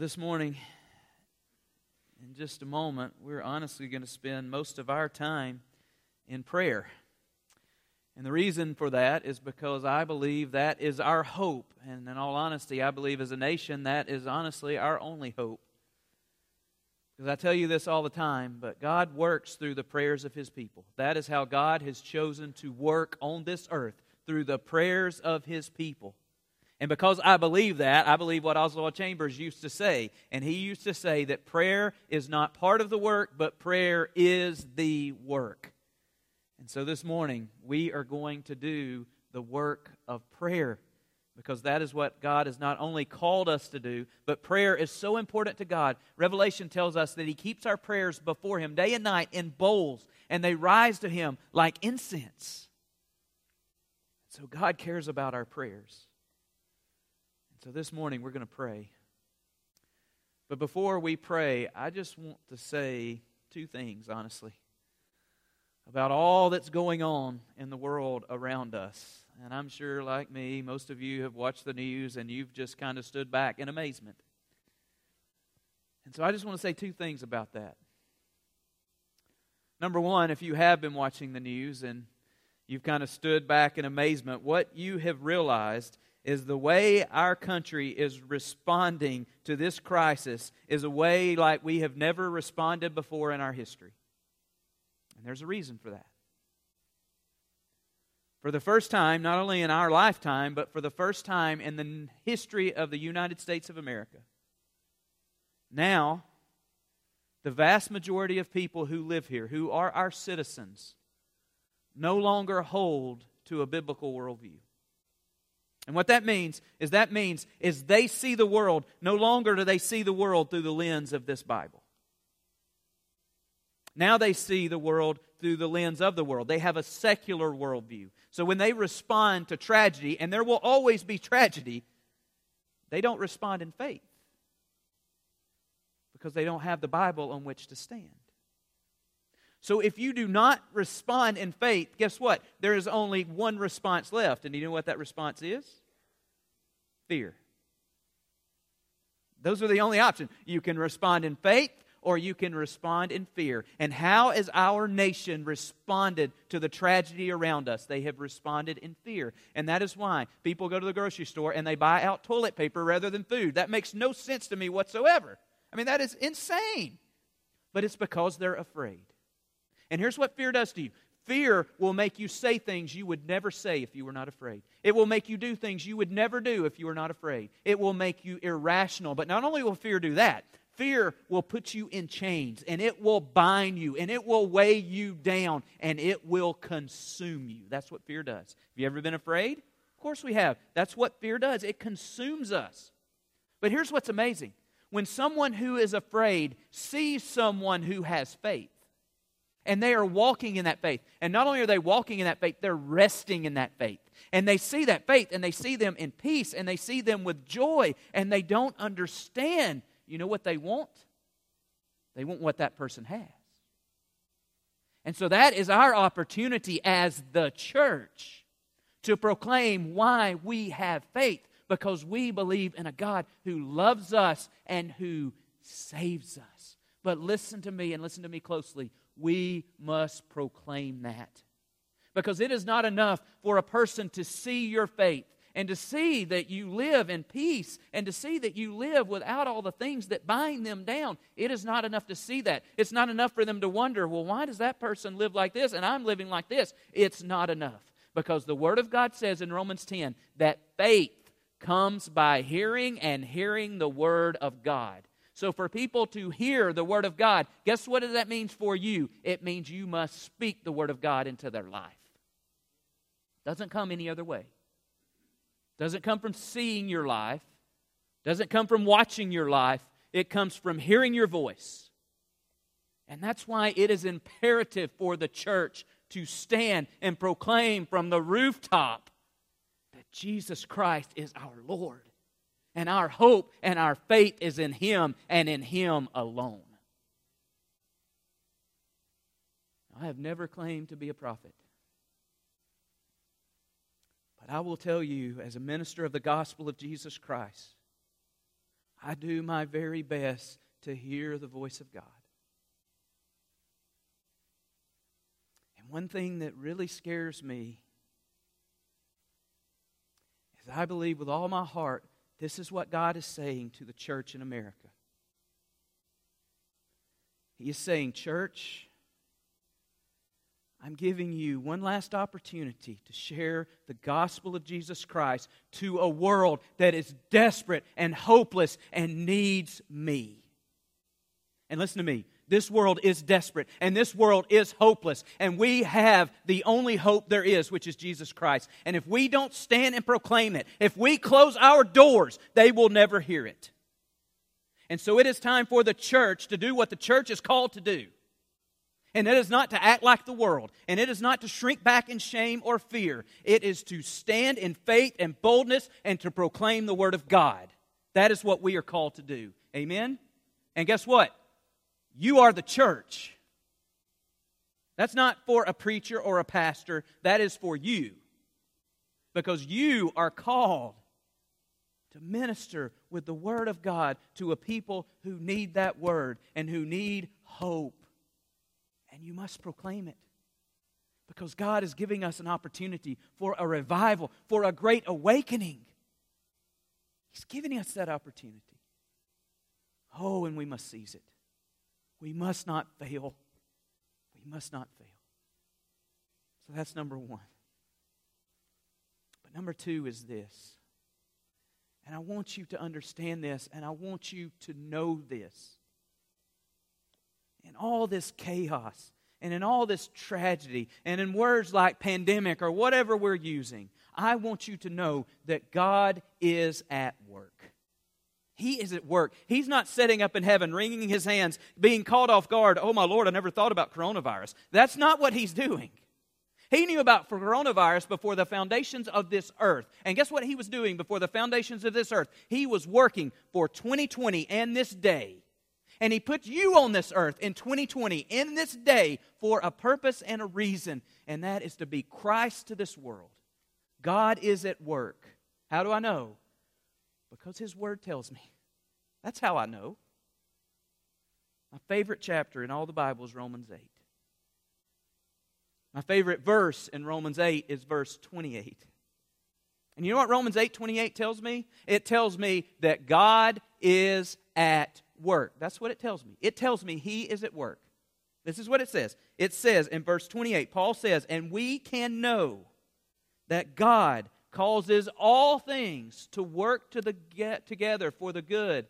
this morning, in just a moment, we're honestly going to spend most of our time in prayer. And the reason for that is because I believe that is our hope. And in all honesty, I believe as a nation, that is honestly our only hope. Because I tell you this all the time, but God works through the prayers of His people. That is how God has chosen to work on this earth, through the prayers of His people. And because I believe that, I believe what Oswald Chambers used to say. And he used to say that prayer is not part of the work, but prayer is the work. And so this morning, we are going to do the work of prayer because that is what God has not only called us to do, but prayer is so important to God. Revelation tells us that He keeps our prayers before Him day and night in bowls, and they rise to Him like incense. So God cares about our prayers. So this morning we're going to pray. But before we pray, I just want to say two things, honestly, about all that's going on in the world around us. And I'm sure, like me, most of you have watched the news and you've just kind of stood back in amazement. And so I just want to say two things about that. Number one, if you have been watching the news and you've kind of stood back in amazement, what you have realized is the way our country is responding to this crisis is a way like we have never responded before in our history. And there's a reason for that. For the first time, not only in our lifetime, but for the first time in the history of the United States of America, now the vast majority of people who live here, who are our citizens, no longer hold to a biblical worldview. And what that means is that means is they see the world, no longer do they see the world through the lens of this Bible. Now they see the world through the lens of the world. They have a secular worldview. So when they respond to tragedy, and there will always be tragedy, they don't respond in faith because they don't have the Bible on which to stand. So if you do not respond in faith, guess what? There is only one response left. And you know what that response is? Fear. Those are the only options. You can respond in faith or you can respond in fear. And how has our nation responded to the tragedy around us? They have responded in fear. And that is why people go to the grocery store and they buy out toilet paper rather than food. That makes no sense to me whatsoever. I mean, that is insane. But it's because they're afraid. And here's what fear does to you fear will make you say things you would never say if you were not afraid. It will make you do things you would never do if you were not afraid. It will make you irrational. But not only will fear do that, fear will put you in chains and it will bind you and it will weigh you down and it will consume you. That's what fear does. Have you ever been afraid? Of course we have. That's what fear does. It consumes us. But here's what's amazing when someone who is afraid sees someone who has faith, and they are walking in that faith. And not only are they walking in that faith, they're resting in that faith. And they see that faith and they see them in peace and they see them with joy and they don't understand. You know what they want? They want what that person has. And so that is our opportunity as the church to proclaim why we have faith because we believe in a God who loves us and who saves us. But listen to me and listen to me closely we must proclaim that. Because it is not enough for a person to see your faith and to see that you live in peace and to see that you live without all the things that bind them down. It is not enough to see that. It's not enough for them to wonder, well, why does that person live like this and I'm living like this? It's not enough. Because the Word of God says in Romans 10 that faith comes by hearing and hearing the Word of God. So, for people to hear the Word of God, guess what that means for you? It means you must speak the Word of God into their life. Doesn't come any other way. Doesn't come from seeing your life. Doesn't come from watching your life. It comes from hearing your voice. And that's why it is imperative for the church to stand and proclaim from the rooftop that Jesus Christ is our Lord. And our hope and our faith is in Him and in Him alone. I have never claimed to be a prophet. But I will tell you, as a minister of the gospel of Jesus Christ, I do my very best to hear the voice of God. And one thing that really scares me is I believe with all my heart this is what God is saying to the church in America. He is saying, Church, I'm giving you one last opportunity to share the gospel of Jesus Christ to a world that is desperate and hopeless and needs me. And listen to me. This world is desperate and this world is hopeless. And we have the only hope there is, which is Jesus Christ. And if we don't stand and proclaim it, if we close our doors, they will never hear it. And so it is time for the church to do what the church is called to do. And it is not to act like the world. And it is not to shrink back in shame or fear. It is to stand in faith and boldness and to proclaim the Word of God. That is what we are called to do. Amen? And guess what? You are the church. That's not for a preacher or a pastor, that is for you. Because you are called to minister with the Word of God to a people who need that Word and who need hope. And you must proclaim it. Because God is giving us an opportunity for a revival, for a great awakening. He's giving us that opportunity. Oh, and we must seize it. We must not fail. We must not fail. So that's number one. But number two is this and I want you to understand this, and I want you to know this. In all this chaos, and in all this tragedy, and in words like pandemic or whatever we're using, I want you to know that God is at work. He is at work. He's not sitting up in heaven, wringing his hands, being caught off guard. Oh, my Lord, I never thought about coronavirus. That's not what he's doing. He knew about coronavirus before the foundations of this earth. And guess what he was doing before the foundations of this earth? He was working for 2020 and this day. And he put you on this earth in 2020, in this day, for a purpose and a reason, and that is to be Christ to this world. God is at work. How do I know? Because his word tells me. That's how I know. My favorite chapter in all the Bible is Romans 8. My favorite verse in Romans 8 is verse 28. And you know what Romans 8 28 tells me? It tells me that God is at work. That's what it tells me. It tells me He is at work. This is what it says. It says in verse 28, Paul says, And we can know that God causes all things to work to the get together for the good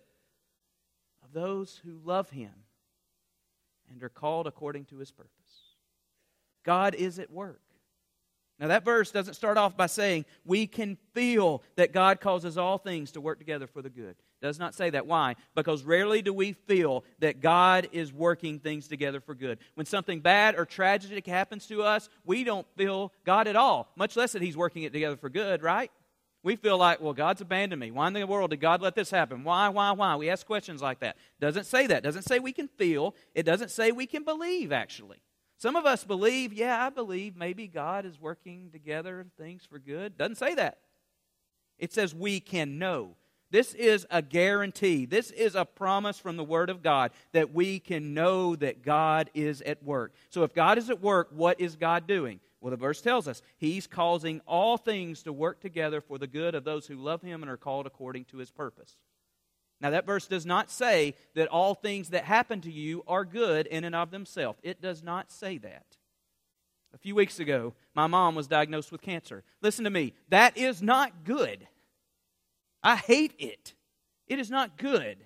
of those who love Him and are called according to His purpose. God is at work. Now, that verse doesn't start off by saying we can feel that God causes all things to work together for the good. Does not say that. Why? Because rarely do we feel that God is working things together for good. When something bad or tragic happens to us, we don't feel God at all, much less that He's working it together for good, right? We feel like, well, God's abandoned me. Why in the world did God let this happen? Why, why, why? We ask questions like that. Doesn't say that. Doesn't say we can feel. It doesn't say we can believe, actually. Some of us believe, yeah, I believe maybe God is working together things for good. Doesn't say that. It says we can know. This is a guarantee. This is a promise from the Word of God that we can know that God is at work. So if God is at work, what is God doing? Well, the verse tells us He's causing all things to work together for the good of those who love Him and are called according to His purpose. Now, that verse does not say that all things that happen to you are good in and of themselves. It does not say that. A few weeks ago, my mom was diagnosed with cancer. Listen to me, that is not good. I hate it. It is not good.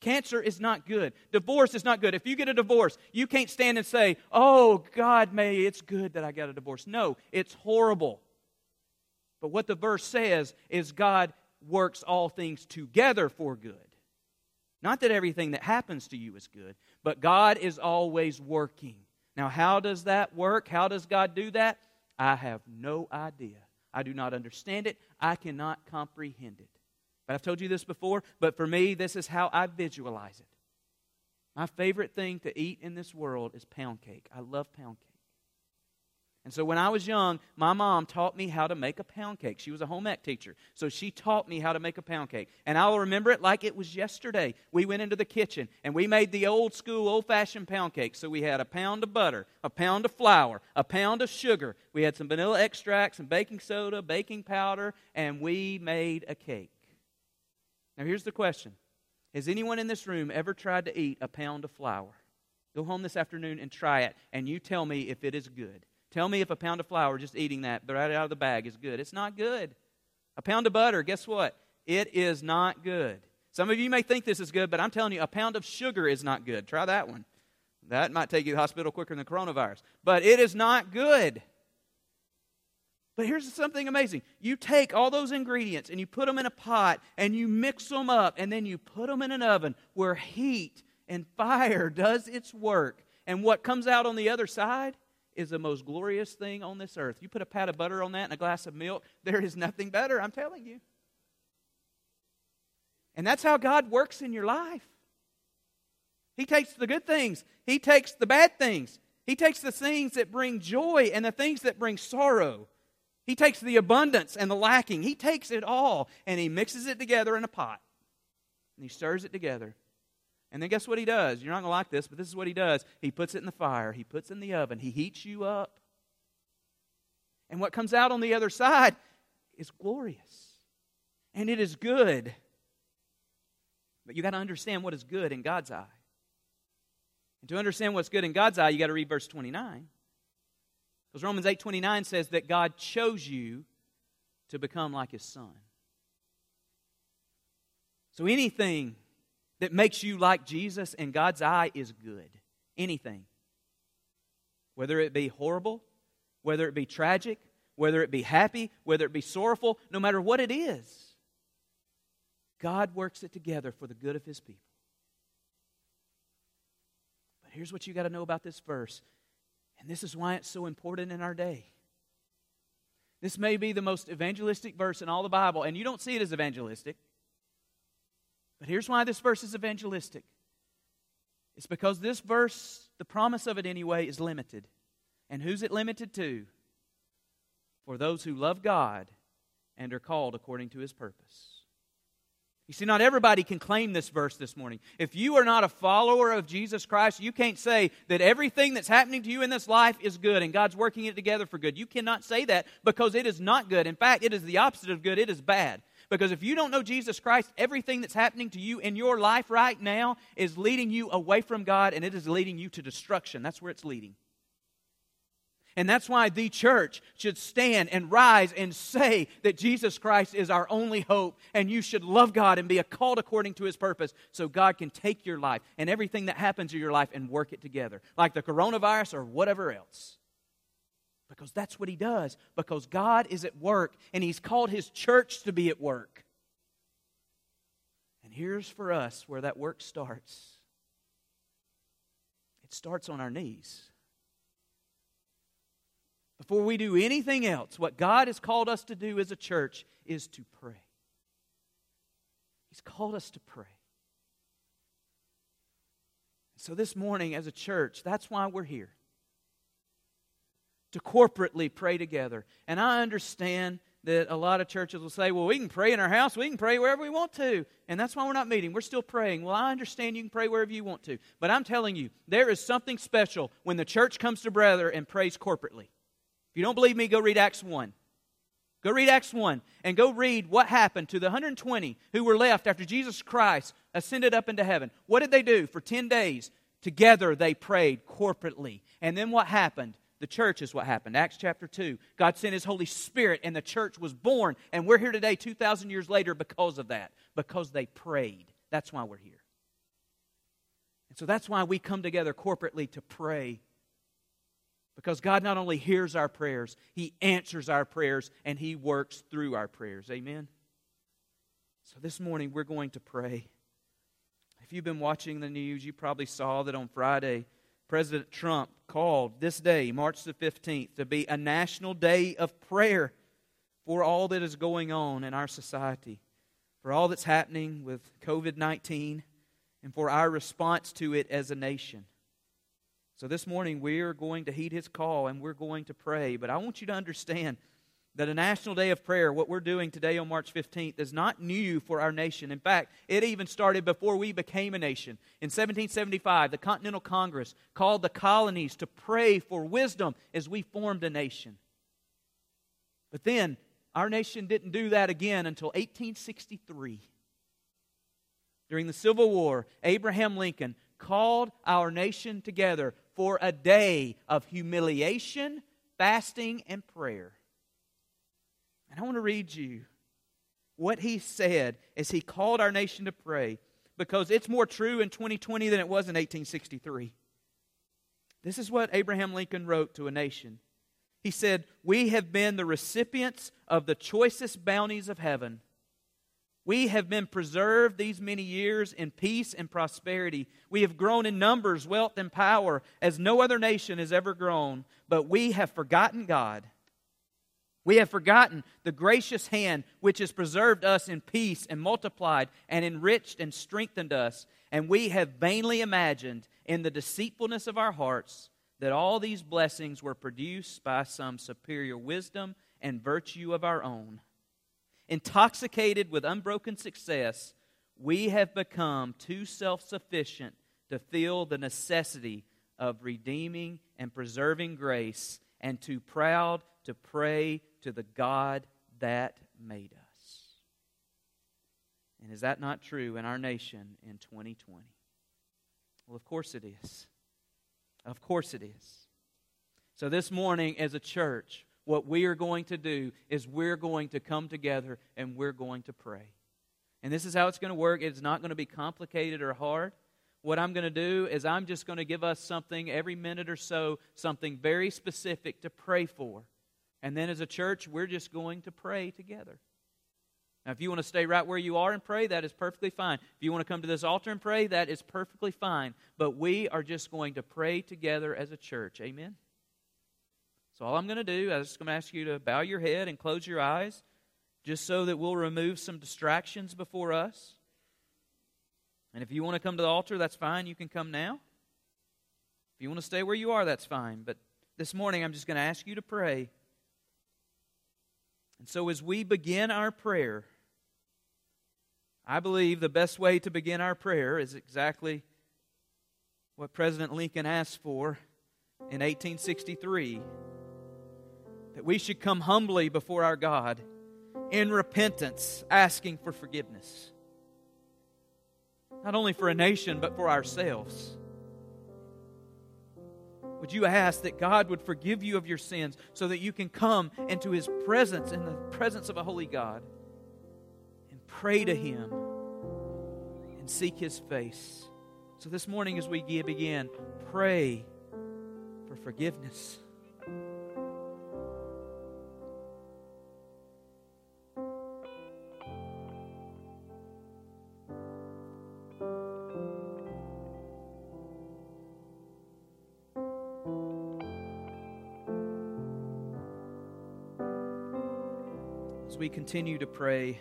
Cancer is not good. Divorce is not good. If you get a divorce, you can't stand and say, Oh, God, may it's good that I got a divorce. No, it's horrible. But what the verse says is God works all things together for good. Not that everything that happens to you is good, but God is always working. Now, how does that work? How does God do that? I have no idea. I do not understand it. I cannot comprehend it. But I've told you this before, but for me, this is how I visualize it. My favorite thing to eat in this world is pound cake. I love pound cake. And so when I was young, my mom taught me how to make a pound cake. She was a home ec teacher. So she taught me how to make a pound cake. And I'll remember it like it was yesterday. We went into the kitchen and we made the old school, old fashioned pound cake. So we had a pound of butter, a pound of flour, a pound of sugar. We had some vanilla extract, some baking soda, baking powder, and we made a cake. Now here's the question Has anyone in this room ever tried to eat a pound of flour? Go home this afternoon and try it, and you tell me if it is good. Tell me if a pound of flour, just eating that right out of the bag, is good. It's not good. A pound of butter, guess what? It is not good. Some of you may think this is good, but I'm telling you, a pound of sugar is not good. Try that one. That might take you to the hospital quicker than the coronavirus. But it is not good. But here's something amazing. You take all those ingredients and you put them in a pot and you mix them up and then you put them in an oven where heat and fire does its work. And what comes out on the other side is the most glorious thing on this earth. You put a pat of butter on that and a glass of milk, there is nothing better, I'm telling you. And that's how God works in your life. He takes the good things, He takes the bad things, He takes the things that bring joy and the things that bring sorrow. He takes the abundance and the lacking. He takes it all and He mixes it together in a pot. And He stirs it together. And then guess what he does? You're not going to like this, but this is what he does. He puts it in the fire, he puts it in the oven, he heats you up. And what comes out on the other side is glorious. And it is good. But you got to understand what is good in God's eye. And to understand what's good in God's eye, you got to read verse 29. Because Romans 8:29 says that God chose you to become like his son. So anything that makes you like Jesus in God's eye is good. Anything. Whether it be horrible, whether it be tragic, whether it be happy, whether it be sorrowful, no matter what it is, God works it together for the good of His people. But here's what you got to know about this verse, and this is why it's so important in our day. This may be the most evangelistic verse in all the Bible, and you don't see it as evangelistic. But here's why this verse is evangelistic it's because this verse, the promise of it anyway, is limited. And who's it limited to? For those who love God and are called according to his purpose. You see, not everybody can claim this verse this morning. If you are not a follower of Jesus Christ, you can't say that everything that's happening to you in this life is good and God's working it together for good. You cannot say that because it is not good. In fact, it is the opposite of good, it is bad. Because if you don't know Jesus Christ, everything that's happening to you in your life right now is leading you away from God and it is leading you to destruction. That's where it's leading. And that's why the church should stand and rise and say that Jesus Christ is our only hope, and you should love God and be called according to his purpose so God can take your life and everything that happens in your life and work it together, like the coronavirus or whatever else. Because that's what he does. Because God is at work and he's called his church to be at work. And here's for us where that work starts it starts on our knees. Before we do anything else, what God has called us to do as a church is to pray. He's called us to pray. So, this morning, as a church, that's why we're here to corporately pray together. And I understand that a lot of churches will say, well, we can pray in our house, we can pray wherever we want to. And that's why we're not meeting. We're still praying. Well, I understand you can pray wherever you want to. But I'm telling you, there is something special when the church comes together and prays corporately. If you don't believe me, go read Acts 1. Go read Acts 1 and go read what happened to the 120 who were left after Jesus Christ ascended up into heaven. What did they do? For 10 days, together they prayed corporately. And then what happened? The church is what happened. Acts chapter 2. God sent His Holy Spirit, and the church was born. And we're here today, 2,000 years later, because of that. Because they prayed. That's why we're here. And so that's why we come together corporately to pray. Because God not only hears our prayers, He answers our prayers, and He works through our prayers. Amen? So this morning, we're going to pray. If you've been watching the news, you probably saw that on Friday, President Trump called this day, March the 15th, to be a national day of prayer for all that is going on in our society, for all that's happening with COVID 19, and for our response to it as a nation. So this morning we are going to heed his call and we're going to pray. But I want you to understand that a national day of prayer, what we're doing today on March 15th, is not new for our nation. In fact, it even started before we became a nation. In 1775, the Continental Congress called the colonies to pray for wisdom as we formed a nation. But then, our nation didn't do that again until 1863. During the Civil War, Abraham Lincoln called our nation together for a day of humiliation, fasting, and prayer. And I want to read you what he said as he called our nation to pray because it's more true in 2020 than it was in 1863. This is what Abraham Lincoln wrote to a nation. He said, We have been the recipients of the choicest bounties of heaven. We have been preserved these many years in peace and prosperity. We have grown in numbers, wealth, and power as no other nation has ever grown, but we have forgotten God we have forgotten the gracious hand which has preserved us in peace and multiplied and enriched and strengthened us. And we have vainly imagined in the deceitfulness of our hearts that all these blessings were produced by some superior wisdom and virtue of our own. Intoxicated with unbroken success, we have become too self sufficient to feel the necessity of redeeming and preserving grace and too proud to pray to the God that made us. And is that not true in our nation in 2020? Well, of course it is. Of course it is. So, this morning, as a church, what we are going to do is we're going to come together and we're going to pray. And this is how it's going to work. It's not going to be complicated or hard. What I'm going to do is I'm just going to give us something every minute or so, something very specific to pray for. And then as a church, we're just going to pray together. Now, if you want to stay right where you are and pray, that is perfectly fine. If you want to come to this altar and pray, that is perfectly fine. But we are just going to pray together as a church. Amen? So, all I'm going to do, I'm just going to ask you to bow your head and close your eyes, just so that we'll remove some distractions before us. And if you want to come to the altar, that's fine. You can come now. If you want to stay where you are, that's fine. But this morning, I'm just going to ask you to pray. And so, as we begin our prayer, I believe the best way to begin our prayer is exactly what President Lincoln asked for in 1863 that we should come humbly before our God in repentance, asking for forgiveness. Not only for a nation, but for ourselves. Would you ask that God would forgive you of your sins so that you can come into His presence, in the presence of a holy God, and pray to Him and seek His face? So this morning, as we begin, pray for forgiveness. We continue to pray,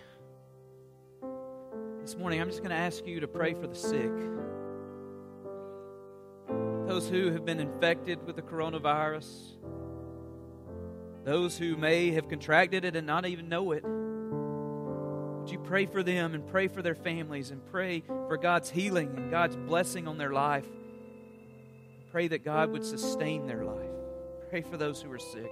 this morning I'm just going to ask you to pray for the sick. Those who have been infected with the coronavirus, those who may have contracted it and not even know it. Would you pray for them and pray for their families and pray for God's healing and God's blessing on their life? Pray that God would sustain their life. Pray for those who are sick.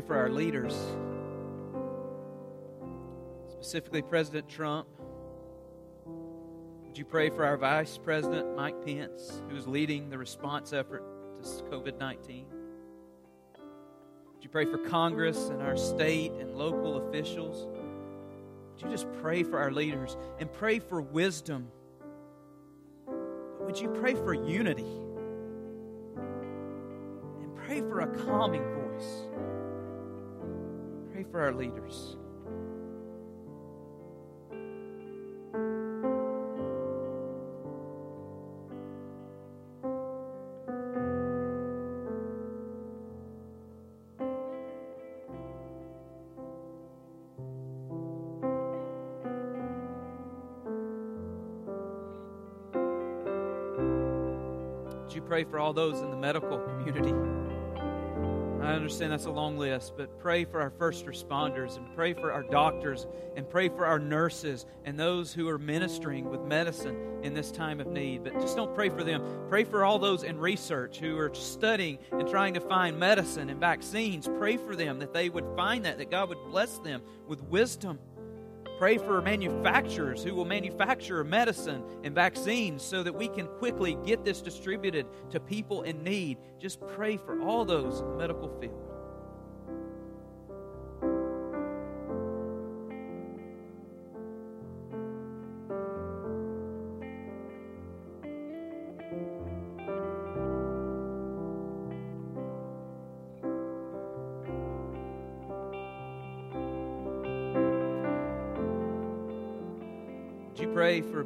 Pray for our leaders, specifically President Trump. Would you pray for our Vice President, Mike Pence, who is leading the response effort to COVID 19? Would you pray for Congress and our state and local officials? Would you just pray for our leaders and pray for wisdom? Would you pray for unity? And pray for a calming voice for our leaders. Would you pray for all those in the medical community? I understand that's a long list, but pray for our first responders and pray for our doctors and pray for our nurses and those who are ministering with medicine in this time of need. But just don't pray for them. Pray for all those in research who are studying and trying to find medicine and vaccines. Pray for them that they would find that, that God would bless them with wisdom. Pray for manufacturers who will manufacture medicine and vaccines so that we can quickly get this distributed to people in need. Just pray for all those medical field.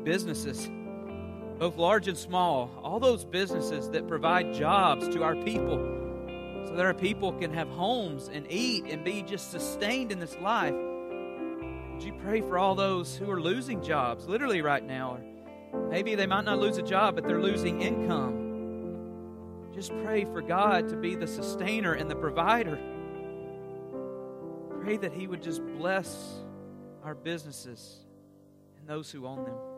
Businesses, both large and small, all those businesses that provide jobs to our people so that our people can have homes and eat and be just sustained in this life. Would you pray for all those who are losing jobs, literally right now? Or maybe they might not lose a job, but they're losing income. Just pray for God to be the sustainer and the provider. Pray that He would just bless our businesses and those who own them.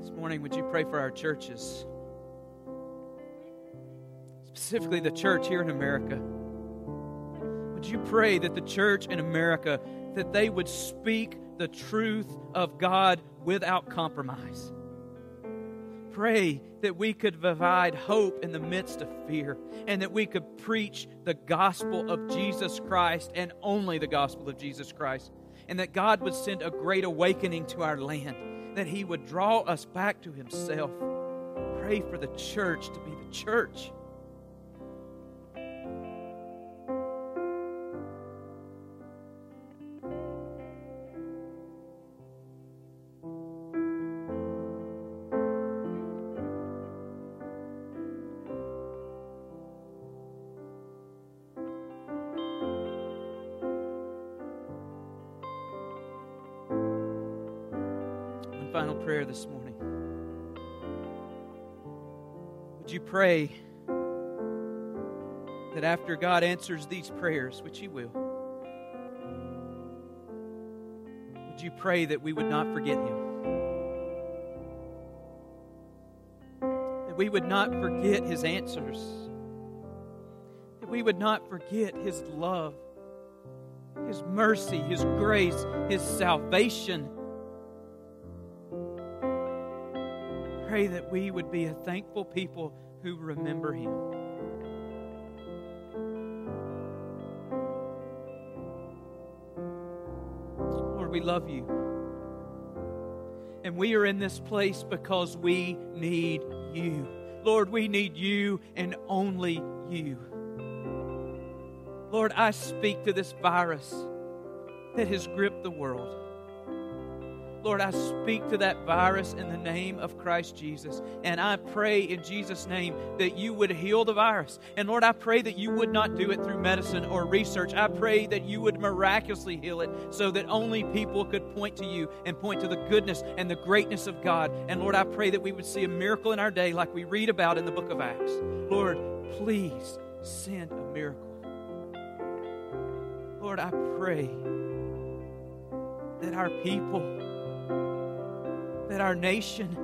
This morning, would you pray for our churches? Specifically, the church here in America you pray that the church in America that they would speak the truth of God without compromise? Pray that we could provide hope in the midst of fear and that we could preach the gospel of Jesus Christ and only the gospel of Jesus Christ. And that God would send a great awakening to our land, that He would draw us back to Himself. Pray for the church to be the church pray that after God answers these prayers, which He will, would you pray that we would not forget Him? That we would not forget His answers? That we would not forget His love, His mercy, His grace, His salvation pray that we would be a thankful people who remember Him. Lord, we love you. And we are in this place because we need you. Lord, we need you and only you. Lord, I speak to this virus that has gripped the world. Lord, I speak to that virus in the name of Christ Jesus. And I pray in Jesus' name that you would heal the virus. And Lord, I pray that you would not do it through medicine or research. I pray that you would miraculously heal it so that only people could point to you and point to the goodness and the greatness of God. And Lord, I pray that we would see a miracle in our day like we read about in the book of Acts. Lord, please send a miracle. Lord, I pray that our people that our nation,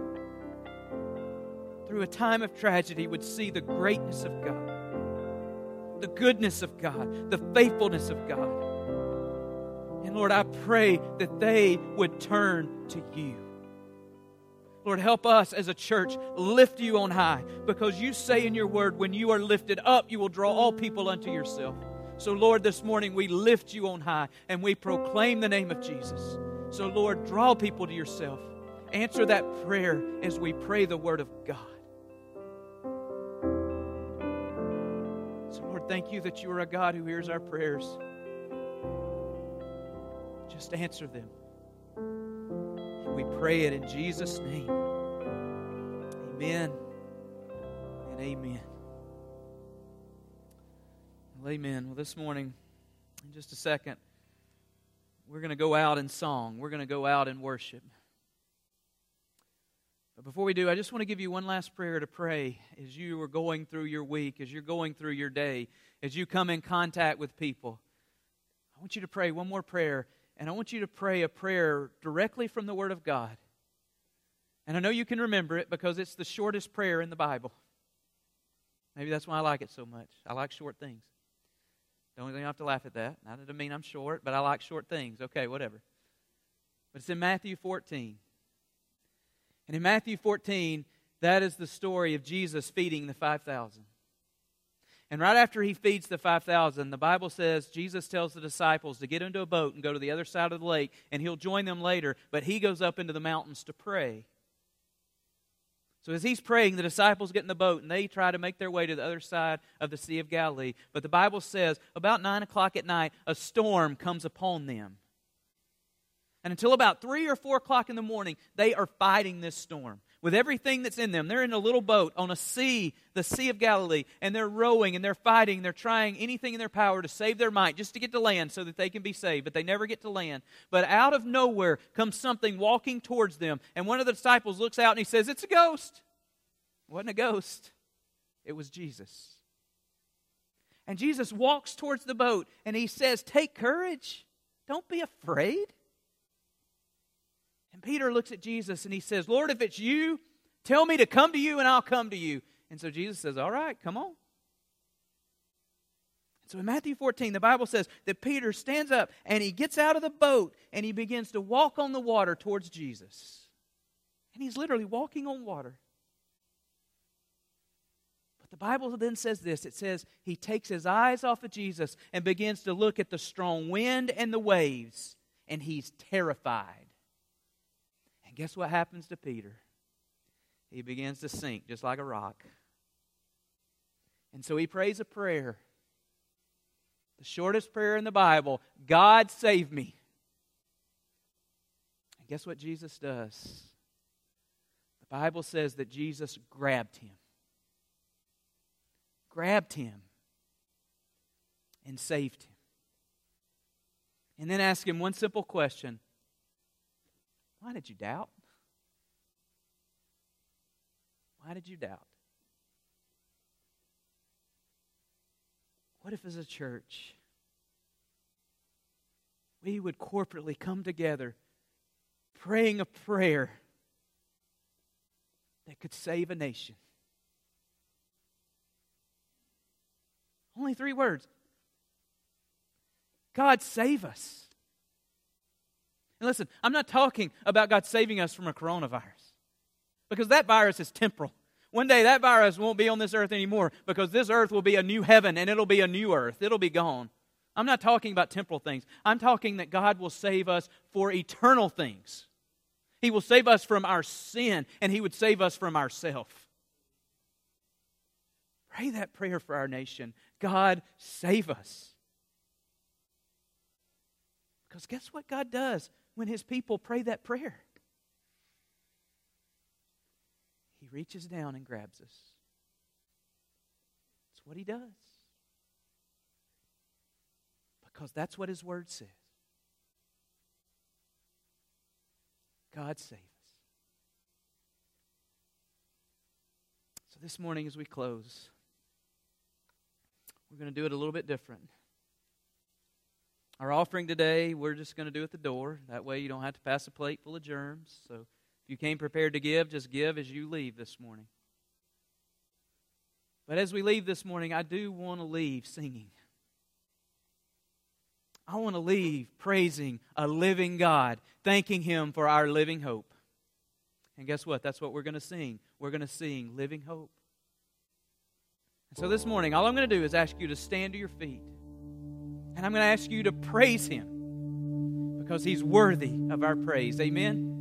through a time of tragedy, would see the greatness of God, the goodness of God, the faithfulness of God. And Lord, I pray that they would turn to you. Lord, help us as a church lift you on high because you say in your word, when you are lifted up, you will draw all people unto yourself. So, Lord, this morning we lift you on high and we proclaim the name of Jesus. So, Lord, draw people to yourself. Answer that prayer as we pray the Word of God. So, Lord, thank you that you are a God who hears our prayers. Just answer them. We pray it in Jesus' name. Amen and amen. Well, amen. Well, this morning, in just a second, we're going to go out in song. We're going to go out in worship. But before we do, I just want to give you one last prayer to pray as you are going through your week, as you're going through your day, as you come in contact with people. I want you to pray one more prayer, and I want you to pray a prayer directly from the Word of God. And I know you can remember it because it's the shortest prayer in the Bible. Maybe that's why I like it so much. I like short things. Don't have to laugh at that. Not to mean I'm short, but I like short things. Okay, whatever. But it's in Matthew 14. And in Matthew 14, that is the story of Jesus feeding the 5,000. And right after he feeds the 5,000, the Bible says Jesus tells the disciples to get into a boat and go to the other side of the lake, and he'll join them later, but he goes up into the mountains to pray. So as he's praying, the disciples get in the boat and they try to make their way to the other side of the Sea of Galilee. But the Bible says about 9 o'clock at night, a storm comes upon them. And until about 3 or 4 o'clock in the morning, they are fighting this storm with everything that's in them. They're in a little boat on a sea, the Sea of Galilee, and they're rowing and they're fighting. They're trying anything in their power to save their might just to get to land so that they can be saved, but they never get to land. But out of nowhere comes something walking towards them, and one of the disciples looks out and he says, It's a ghost. It wasn't a ghost, it was Jesus. And Jesus walks towards the boat and he says, Take courage. Don't be afraid. Peter looks at Jesus and he says, Lord, if it's you, tell me to come to you and I'll come to you. And so Jesus says, All right, come on. So in Matthew 14, the Bible says that Peter stands up and he gets out of the boat and he begins to walk on the water towards Jesus. And he's literally walking on water. But the Bible then says this it says he takes his eyes off of Jesus and begins to look at the strong wind and the waves, and he's terrified. And guess what happens to Peter? He begins to sink just like a rock. And so he prays a prayer. The shortest prayer in the Bible God save me. And guess what Jesus does? The Bible says that Jesus grabbed him. Grabbed him and saved him. And then asked him one simple question why did you doubt? Why did you doubt? What if, as a church, we would corporately come together praying a prayer that could save a nation? Only three words God, save us. And listen, I'm not talking about God saving us from a coronavirus because that virus is temporal. One day that virus won't be on this earth anymore because this earth will be a new heaven and it'll be a new earth. It'll be gone. I'm not talking about temporal things. I'm talking that God will save us for eternal things. He will save us from our sin and He would save us from ourself. Pray that prayer for our nation. God, save us. Because guess what God does? When his people pray that prayer? He reaches down and grabs us. That's what he does. Because that's what his word says. God save us. So this morning, as we close, we're going to do it a little bit different. Our offering today, we're just going to do at the door. That way you don't have to pass a plate full of germs. So if you came prepared to give, just give as you leave this morning. But as we leave this morning, I do want to leave singing. I want to leave praising a living God, thanking Him for our living hope. And guess what? That's what we're going to sing. We're going to sing Living Hope. And so this morning, all I'm going to do is ask you to stand to your feet. And I'm going to ask you to praise him because he's worthy of our praise. Amen.